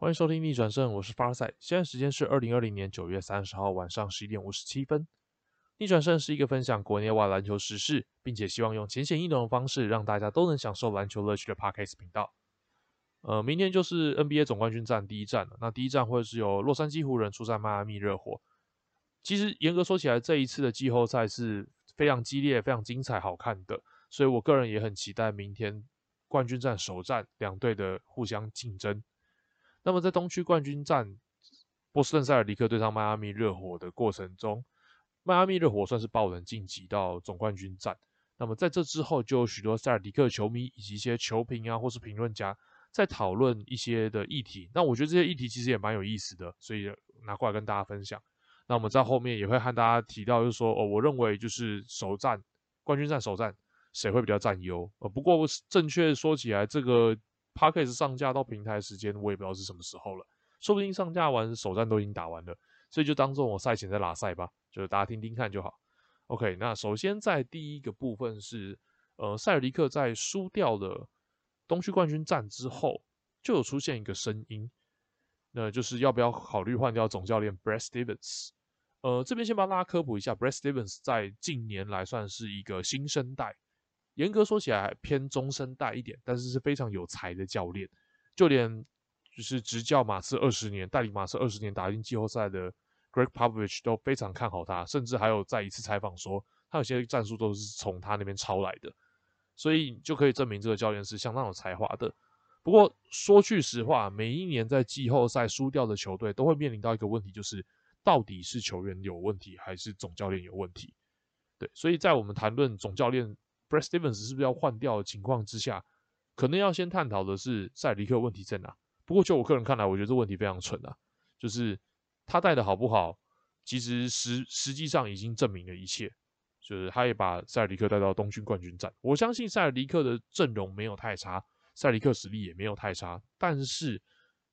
欢迎收听逆转胜，我是 Far 赛。现在时间是二零二零年九月三十号晚上十一点五十七分。逆转胜是一个分享国内外篮球时事，并且希望用浅显易懂的方式让大家都能享受篮球乐趣的 Podcast 频道。呃，明天就是 NBA 总冠军战第一站了。那第一站会是由洛杉矶湖人出战迈阿密热火。其实严格说起来，这一次的季后赛是非常激烈、非常精彩、好看的。所以我个人也很期待明天冠军战首战两队的互相竞争。那么在东区冠军战，波士顿塞尔迪克对上迈阿密热火的过程中，迈阿密热火算是爆冷晋级到总冠军战。那么在这之后，就有许多塞尔迪克球迷以及一些球评啊，或是评论家在讨论一些的议题。那我觉得这些议题其实也蛮有意思的，所以拿过来跟大家分享。那我们在后面也会和大家提到，就是说哦，我认为就是首战冠军战首战谁会比较占优。呃，不过正确说起来，这个。P a c k a g e 上架到平台时间，我也不知道是什么时候了，说不定上架完首战都已经打完了，所以就当做我赛前在拉赛吧，就是大家听听看就好。OK，那首先在第一个部分是，呃，塞尔迪克在输掉了东区冠军战之后，就有出现一个声音，那就是要不要考虑换掉总教练 Brad Stevens？呃，这边先帮大家科普一下，Brad Stevens 在近年来算是一个新生代。严格说起来偏中生代一点，但是是非常有才的教练。就连就是执教马刺二十年、带领马刺二十年打进季后赛的 Greg Popovich 都非常看好他，甚至还有在一次采访说，他有些战术都是从他那边抄来的。所以就可以证明这个教练是相当有才华的。不过说句实话，每一年在季后赛输掉的球队都会面临到一个问题，就是到底是球员有问题，还是总教练有问题？对，所以在我们谈论总教练。Brad Stevens 是不是要换掉的情况之下，可能要先探讨的是塞尔迪克问题在哪？不过就我个人看来，我觉得这问题非常蠢啊！就是他带的好不好，其实实实际上已经证明了一切。就是他也把塞尔迪克带到东区冠军战。我相信塞尔迪克的阵容没有太差，塞尔迪克实力也没有太差。但是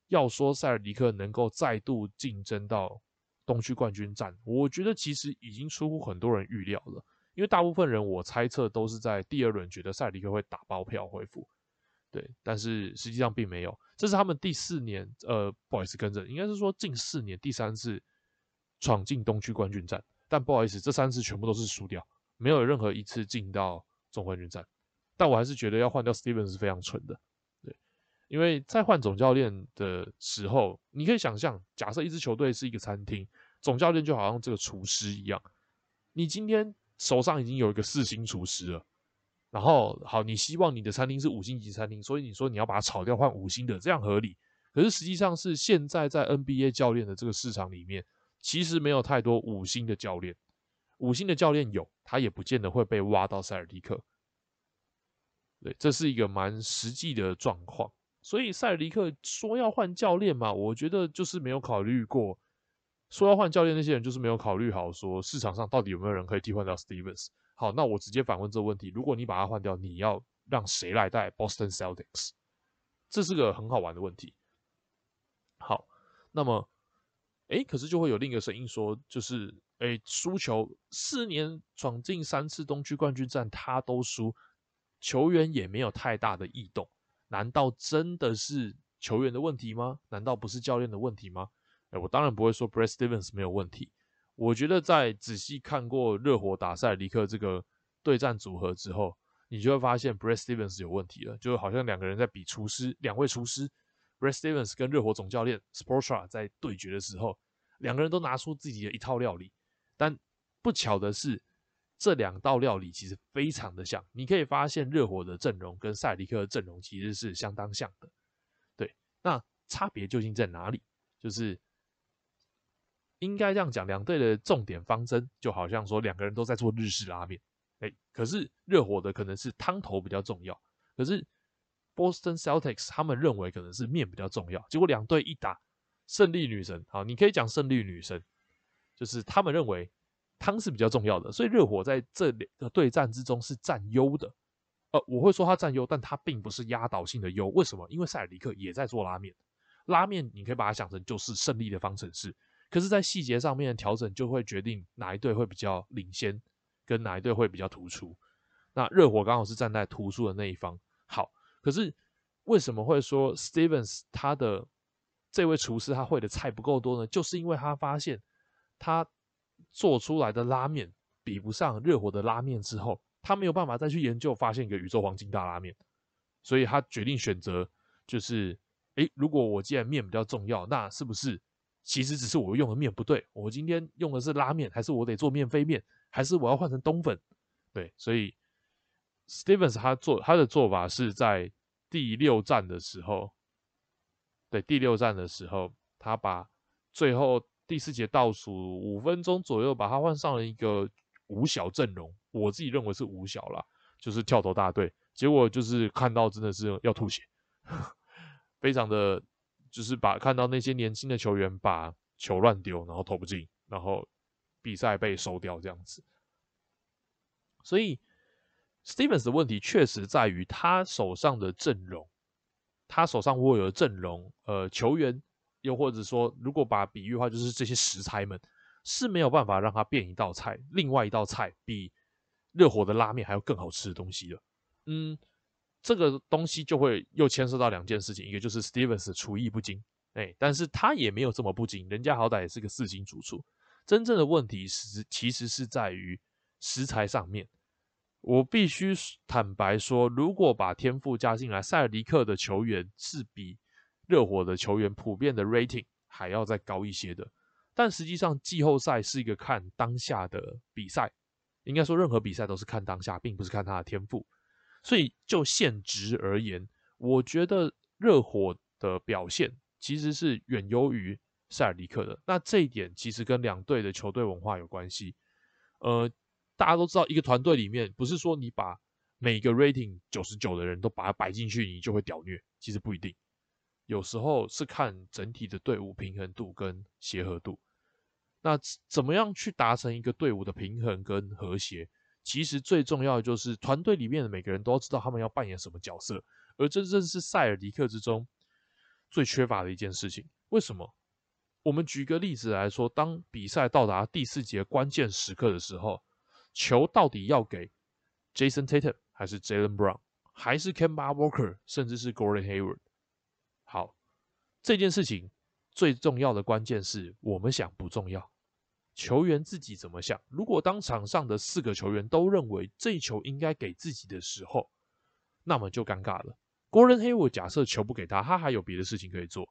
要说塞尔迪克能够再度竞争到东区冠军战，我觉得其实已经出乎很多人预料了。因为大部分人，我猜测都是在第二轮觉得塞里克会打包票恢复，对，但是实际上并没有。这是他们第四年，呃，不好意思，跟着应该是说近四年第三次闯进东区冠军战，但不好意思，这三次全部都是输掉，没有任何一次进到总冠军战。但我还是觉得要换掉 Steven 是非常蠢的，对，因为在换总教练的时候，你可以想象，假设一支球队是一个餐厅，总教练就好像这个厨师一样，你今天。手上已经有一个四星厨师了，然后好，你希望你的餐厅是五星级餐厅，所以你说你要把它炒掉换五星的，这样合理。可是实际上是现在在 NBA 教练的这个市场里面，其实没有太多五星的教练，五星的教练有，他也不见得会被挖到塞尔迪克。对，这是一个蛮实际的状况。所以塞尔迪克说要换教练嘛，我觉得就是没有考虑过。说要换教练，那些人就是没有考虑好，说市场上到底有没有人可以替换掉 Stevens。好，那我直接反问这个问题：如果你把他换掉，你要让谁来带 Boston Celtics？这是个很好玩的问题。好，那么，哎，可是就会有另一个声音说，就是，哎，输球四年闯进三次东区冠军战，他都输，球员也没有太大的异动，难道真的是球员的问题吗？难道不是教练的问题吗？哎，我当然不会说 Brad Stevens 没有问题。我觉得在仔细看过热火打塞尔迪克这个对战组合之后，你就会发现 Brad Stevens 有问题了，就好像两个人在比厨师，两位厨师 Brad Stevens 跟热火总教练 Sportra 在对决的时候，两个人都拿出自己的一套料理，但不巧的是，这两道料理其实非常的像。你可以发现热火的阵容跟塞尔迪克的阵容其实是相当像的。对，那差别究竟在哪里？就是。应该这样讲，两队的重点方针就好像说两个人都在做日式拉面，哎，可是热火的可能是汤头比较重要，可是 Boston Celtics 他们认为可能是面比较重要，结果两队一打，胜利女神，好，你可以讲胜利女神，就是他们认为汤是比较重要的，所以热火在这两个对战之中是占优的，呃，我会说他占优，但他并不是压倒性的优，为什么？因为塞尔尼克也在做拉面，拉面你可以把它想成就是胜利的方程式。可是，在细节上面的调整，就会决定哪一队会比较领先，跟哪一队会比较突出。那热火刚好是站在突出的那一方。好，可是为什么会说 Stevens 他的这位厨师他会的菜不够多呢？就是因为他发现他做出来的拉面比不上热火的拉面之后，他没有办法再去研究发现一个宇宙黄金大拉面，所以他决定选择就是，诶，如果我既然面比较重要，那是不是其实只是我用的面不对？我今天用的是拉面，还是我得做面飞面，还是我要换成冬粉？对，所以 Stevens 他做他的做法是在第六站的时候。对第六站的时候，他把最后第四节倒数五分钟左右，把他换上了一个五小阵容。我自己认为是五小啦，就是跳投大队。结果就是看到真的是要吐血，非常的，就是把看到那些年轻的球员把球乱丢，然后投不进，然后比赛被收掉这样子。所以 Stevens 的问题确实在于他手上的阵容。他手上握有的阵容，呃，球员，又或者说，如果把比喻的话，就是这些食材们是没有办法让他变一道菜，另外一道菜比热火的拉面还要更好吃的东西的。嗯，这个东西就会又牵涉到两件事情，一个就是 Stevens 厨艺不精，哎，但是他也没有这么不精，人家好歹也是个四星主厨。真正的问题是，其实是在于食材上面。我必须坦白说，如果把天赋加进来，塞尔迪克的球员是比热火的球员普遍的 rating 还要再高一些的。但实际上，季后赛是一个看当下的比赛，应该说任何比赛都是看当下，并不是看他的天赋。所以就现值而言，我觉得热火的表现其实是远优于塞尔迪克的。那这一点其实跟两队的球队文化有关系。呃。大家都知道，一个团队里面不是说你把每个 rating 九十九的人都把它摆进去，你就会屌虐。其实不一定，有时候是看整体的队伍平衡度跟协和度。那怎么样去达成一个队伍的平衡跟和谐？其实最重要的就是团队里面的每个人都要知道他们要扮演什么角色，而这正是塞尔迪克之中最缺乏的一件事情。为什么？我们举个例子来说，当比赛到达第四节关键时刻的时候。球到底要给 Jason Tatum 还是 Jalen Brown，还是 Kemba Walker，甚至是 Gordon Hayward？好，这件事情最重要的关键是我们想不重要，球员自己怎么想。如果当场上的四个球员都认为这一球应该给自己的时候，那么就尴尬了。国人黑我假设球不给他，他还有别的事情可以做。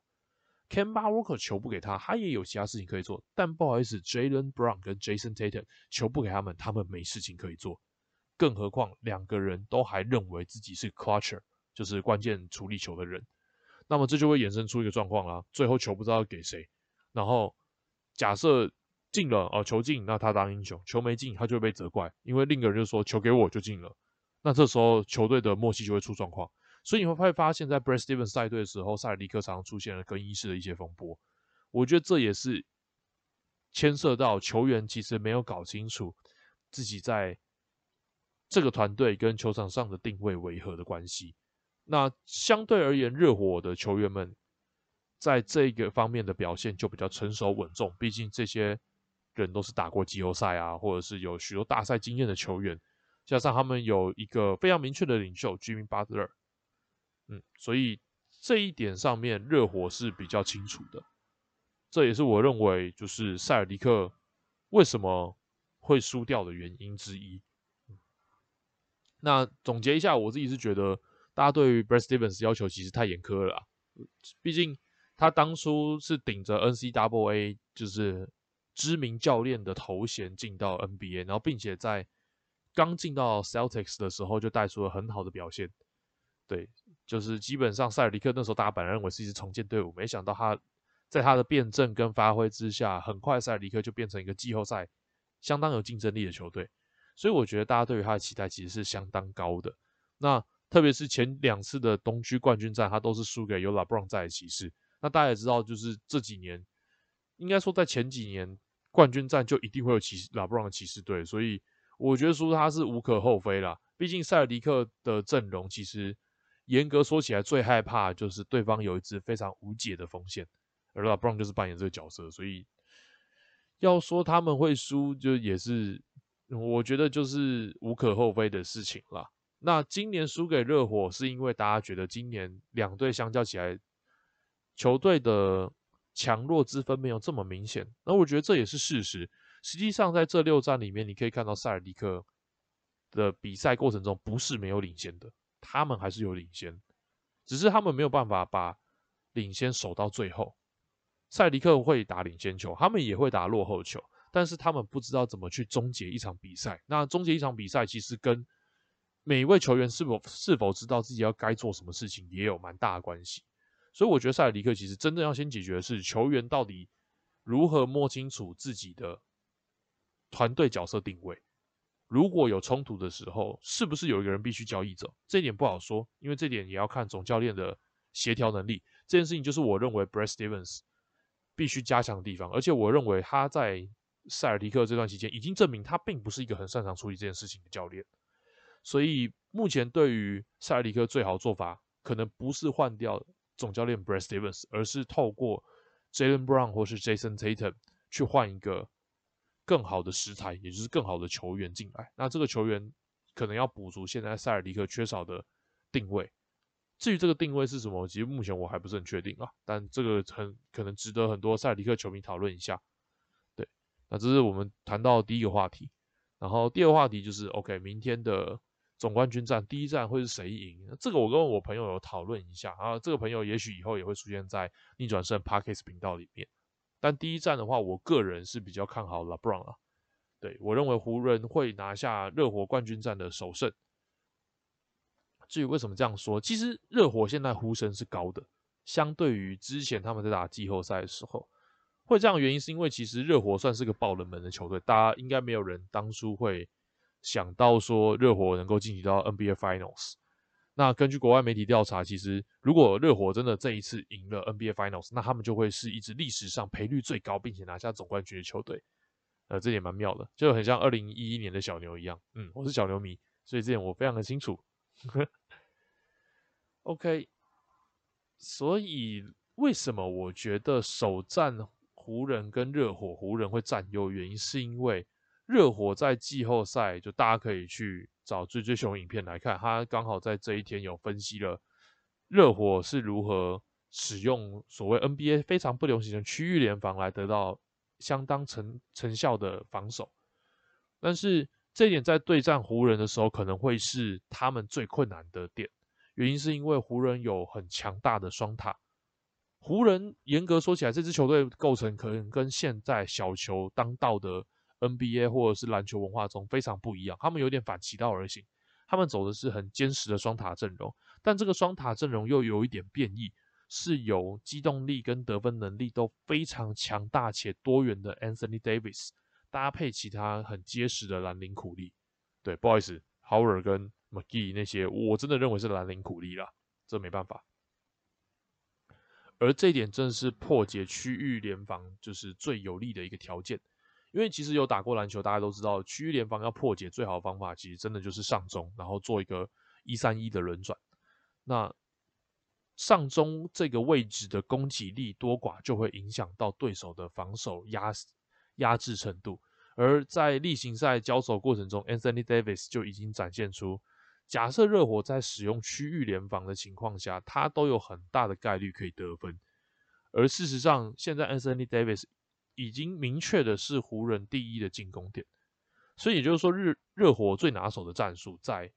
Kemba Walker 球不给他，他也有其他事情可以做。但不好意思，Jalen Brown 跟 Jason Tatum 球不给他们，他们没事情可以做。更何况两个人都还认为自己是 Clutcher，就是关键处理球的人。那么这就会衍生出一个状况啦，最后球不知道给谁。然后假设进了哦，球进，那他当英雄；球没进，他就会被责怪，因为另一个人就说球给我就进了。那这时候球队的默契就会出状况。所以你会会发现，在 Brad Stevens 赛队的时候，塞尔迪克常常出现了更衣室的一些风波。我觉得这也是牵涉到球员其实没有搞清楚自己在这个团队跟球场上的定位违和的关系。那相对而言，热火的球员们在这个方面的表现就比较成熟稳重。毕竟这些人都是打过季后赛啊，或者是有许多大赛经验的球员，加上他们有一个非常明确的领袖 Jimmy Butler。嗯，所以这一点上面，热火是比较清楚的。这也是我认为，就是塞尔迪克为什么会输掉的原因之一。那总结一下，我自己是觉得，大家对于 Brad Stevens 要求其实太严苛了。毕竟他当初是顶着 NCAA 就是知名教练的头衔进到 NBA，然后并且在刚进到 Celtics 的时候就带出了很好的表现。对。就是基本上塞尔迪克那时候大家本来认为是一支重建队伍，没想到他在他的辩证跟发挥之下，很快塞尔迪克就变成一个季后赛相当有竞争力的球队。所以我觉得大家对于他的期待其实是相当高的。那特别是前两次的东区冠军战，他都是输给有拉布朗在的骑士。那大家也知道，就是这几年应该说在前几年冠军战就一定会有骑士拉布朗骑士队，所以我觉得输他是无可厚非啦。毕竟塞尔迪克的阵容其实。严格说起来，最害怕就是对方有一支非常无解的锋线，而拉布朗就是扮演这个角色，所以要说他们会输，就也是我觉得就是无可厚非的事情啦。那今年输给热火，是因为大家觉得今年两队相较起来，球队的强弱之分没有这么明显。那我觉得这也是事实。实际上，在这六战里面，你可以看到塞尔迪克的比赛过程中不是没有领先的，他们还是有领先，只是他们没有办法把领先守到最后。塞尔迪克会打领先球，他们也会打落后球，但是他们不知道怎么去终结一场比赛。那终结一场比赛，其实跟每一位球员是否是否知道自己要该做什么事情也有蛮大的关系。所以我觉得塞尔迪克其实真正要先解决的是球员到底如何摸清楚自己的。团队角色定位，如果有冲突的时候，是不是有一个人必须交易走？这一点不好说，因为这点也要看总教练的协调能力。这件事情就是我认为 Brad Stevens 必须加强的地方，而且我认为他在塞尔迪克这段期间已经证明他并不是一个很擅长处理这件事情的教练。所以目前对于塞尔迪克最好做法，可能不是换掉总教练 Brad Stevens，而是透过 Jalen Brown 或是 Jason Tatum 去换一个。更好的食材，也就是更好的球员进来。那这个球员可能要补足现在塞尔迪克缺少的定位。至于这个定位是什么，其实目前我还不是很确定啊。但这个很可能值得很多塞尔迪克球迷讨论一下。对，那这是我们谈到第一个话题。然后第二个话题就是，OK，明天的总冠军战第一站会是谁赢？这个我跟我朋友有讨论一下啊。这个朋友也许以后也会出现在逆转胜 Parkes 频道里面。但第一站的话，我个人是比较看好 LeBron 啊。对我认为湖人会拿下热火冠军战的首胜。至于为什么这样说，其实热火现在呼声是高的，相对于之前他们在打季后赛的时候，会这样原因是因为其实热火算是个爆冷门的球队，大家应该没有人当初会想到说热火能够晋级到 NBA Finals。那根据国外媒体调查，其实如果热火真的这一次赢了 NBA Finals，那他们就会是一支历史上赔率最高并且拿下总冠军的球队。呃，这点蛮妙的，就很像二零一一年的小牛一样。嗯，我是小牛迷，所以这点我非常的清楚。OK，所以为什么我觉得首战湖人跟热火湖人会占优？原因是因为热火在季后赛，就大家可以去。找追追熊影片来看，他刚好在这一天有分析了热火是如何使用所谓 NBA 非常不流行的区域联防来得到相当成成效的防守。但是这一点在对战湖人的时候可能会是他们最困难的点，原因是因为湖人有很强大的双塔。湖人严格说起来，这支球队构成可能跟现在小球当道的。NBA 或者是篮球文化中非常不一样，他们有点反其道而行，他们走的是很坚实的双塔阵容，但这个双塔阵容又有一点变异，是由机动力跟得分能力都非常强大且多元的 Anthony Davis 搭配其他很结实的兰陵苦力。对，不好意思，Howard 跟 McGee 那些，我真的认为是兰陵苦力啦，这没办法。而这一点正是破解区域联防就是最有利的一个条件。因为其实有打过篮球，大家都知道区域联防要破解最好的方法，其实真的就是上中，然后做一个一三一的轮转。那上中这个位置的攻击力多寡，就会影响到对手的防守压压制程度。而在例行赛交手过程中，Anthony Davis 就已经展现出，假设热火在使用区域联防的情况下，他都有很大的概率可以得分。而事实上，现在 Anthony Davis。已经明确的是湖人第一的进攻点，所以也就是说，热热火最拿手的战术在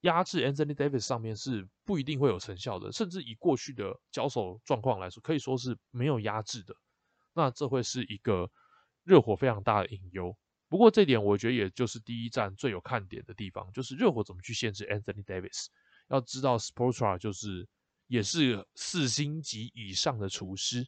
压制 Anthony Davis 上面是不一定会有成效的，甚至以过去的交手状况来说，可以说是没有压制的。那这会是一个热火非常大的隐忧。不过这点我觉得也就是第一站最有看点的地方，就是热火怎么去限制 Anthony Davis。要知道 Sportra 就是也是四星级以上的厨师。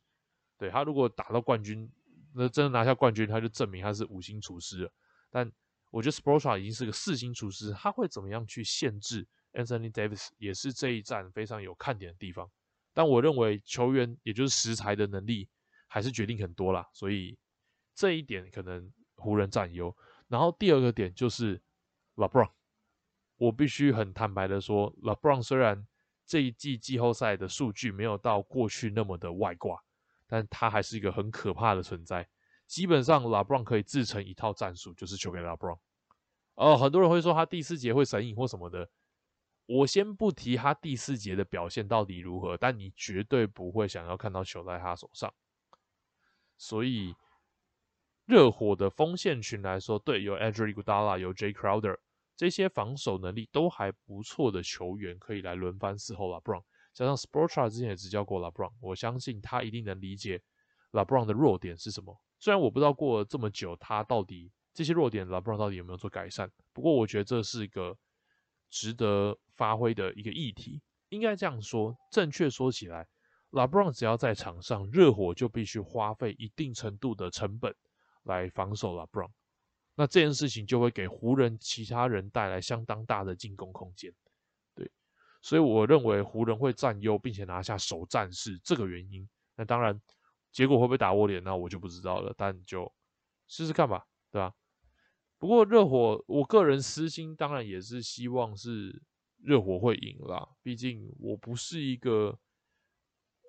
对他如果打到冠军，那真的拿下冠军，他就证明他是五星厨师了。但我觉得 Sportra 已经是个四星厨师，他会怎么样去限制 Anthony Davis，也是这一战非常有看点的地方。但我认为球员也就是食材的能力还是决定很多啦，所以这一点可能湖人占优。然后第二个点就是 LeBron，我必须很坦白的说，LeBron 虽然这一季季后赛的数据没有到过去那么的外挂。但他还是一个很可怕的存在。基本上，拉布朗可以自成一套战术，就是球给拉布朗。哦，很多人会说他第四节会神隐或什么的。我先不提他第四节的表现到底如何，但你绝对不会想要看到球在他手上。所以，热火的锋线群来说，对，有 Andrew Iguodala，有 J Crowder，这些防守能力都还不错的球员，可以来轮番伺候 LeBron。加上 Sportra 之前也执教过 LeBron，我相信他一定能理解 LeBron 的弱点是什么。虽然我不知道过了这么久，他到底这些弱点 LeBron 到底有没有做改善，不过我觉得这是一个。值得发挥的一个议题，应该这样说。正确说起来，LeBron 只要在场上，热火就必须花费一定程度的成本来防守 LeBron。那这件事情就会给湖人其他人带来相当大的进攻空间。所以我认为湖人会占优，并且拿下首战是这个原因。那当然，结果会不会打我脸，那我就不知道了。但就试试看吧，对吧？不过热火，我个人私心当然也是希望是热火会赢啦。毕竟我不是一个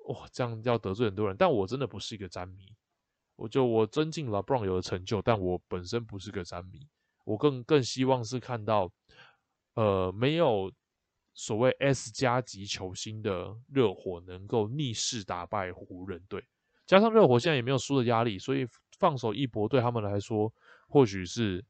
哇，这样要得罪很多人。但我真的不是一个詹迷，我就我尊敬了 Brown 有的成就，但我本身不是个詹迷。我更更希望是看到呃没有所谓 S 加级球星的热火能够逆势打败湖人队，加上热火现在也没有输的压力，所以放手一搏对他们来说或许是。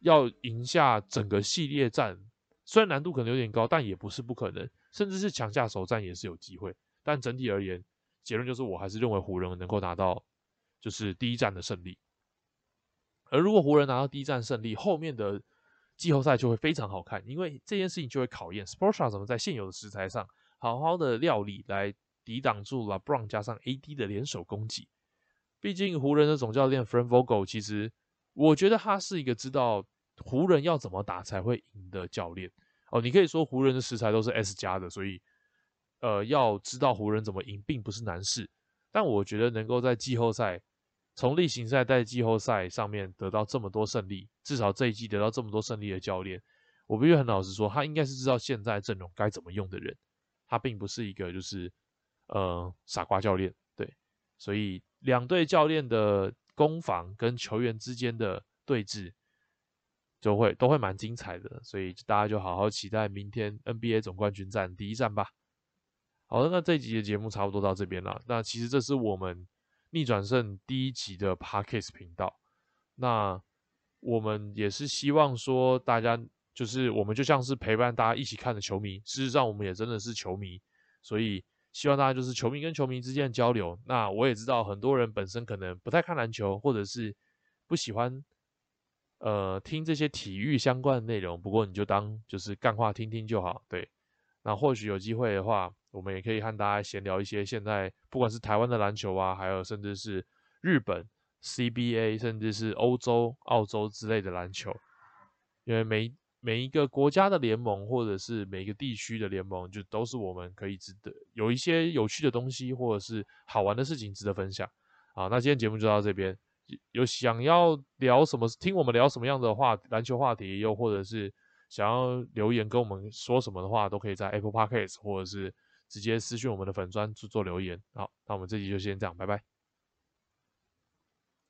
要赢下整个系列战，虽然难度可能有点高，但也不是不可能，甚至是抢下首战也是有机会。但整体而言，结论就是我还是认为湖人能够拿到就是第一战的胜利。而如果湖人拿到第一战胜利，后面的季后赛就会非常好看，因为这件事情就会考验 Sports 怎么在现有的食材上好好的料理来抵挡住了 Brown 加上 AD 的联手攻击。毕竟湖人的总教练 Frank Vogel 其实。我觉得他是一个知道湖人要怎么打才会赢的教练哦。你可以说湖人的食材都是 S 加的，所以呃，要知道湖人怎么赢并不是难事。但我觉得能够在季后赛从例行赛在季后赛上面得到这么多胜利，至少这一季得到这么多胜利的教练，我必须很老实说，他应该是知道现在阵容该怎么用的人。他并不是一个就是呃傻瓜教练，对。所以两队教练的。攻防跟球员之间的对峙，就会都会蛮精彩的，所以大家就好好期待明天 NBA 总冠军战第一战吧。好的，那这一集的节目差不多到这边了。那其实这是我们逆转胜第一集的 Parkes 频道。那我们也是希望说，大家就是我们就像是陪伴大家一起看的球迷，事实上我们也真的是球迷，所以。希望大家就是球迷跟球迷之间的交流。那我也知道很多人本身可能不太看篮球，或者是不喜欢呃听这些体育相关的内容。不过你就当就是干话听听就好。对，那或许有机会的话，我们也可以和大家闲聊一些现在不管是台湾的篮球啊，还有甚至是日本 CBA，甚至是欧洲、澳洲之类的篮球，因为每每一个国家的联盟，或者是每一个地区的联盟，就都是我们可以值得有一些有趣的东西，或者是好玩的事情值得分享。好，那今天节目就到这边。有想要聊什么，听我们聊什么样的话篮球话题，又或者是想要留言跟我们说什么的话，都可以在 Apple Podcast 或者是直接私讯我们的粉砖去做留言。好，那我们这集就先这样，拜拜。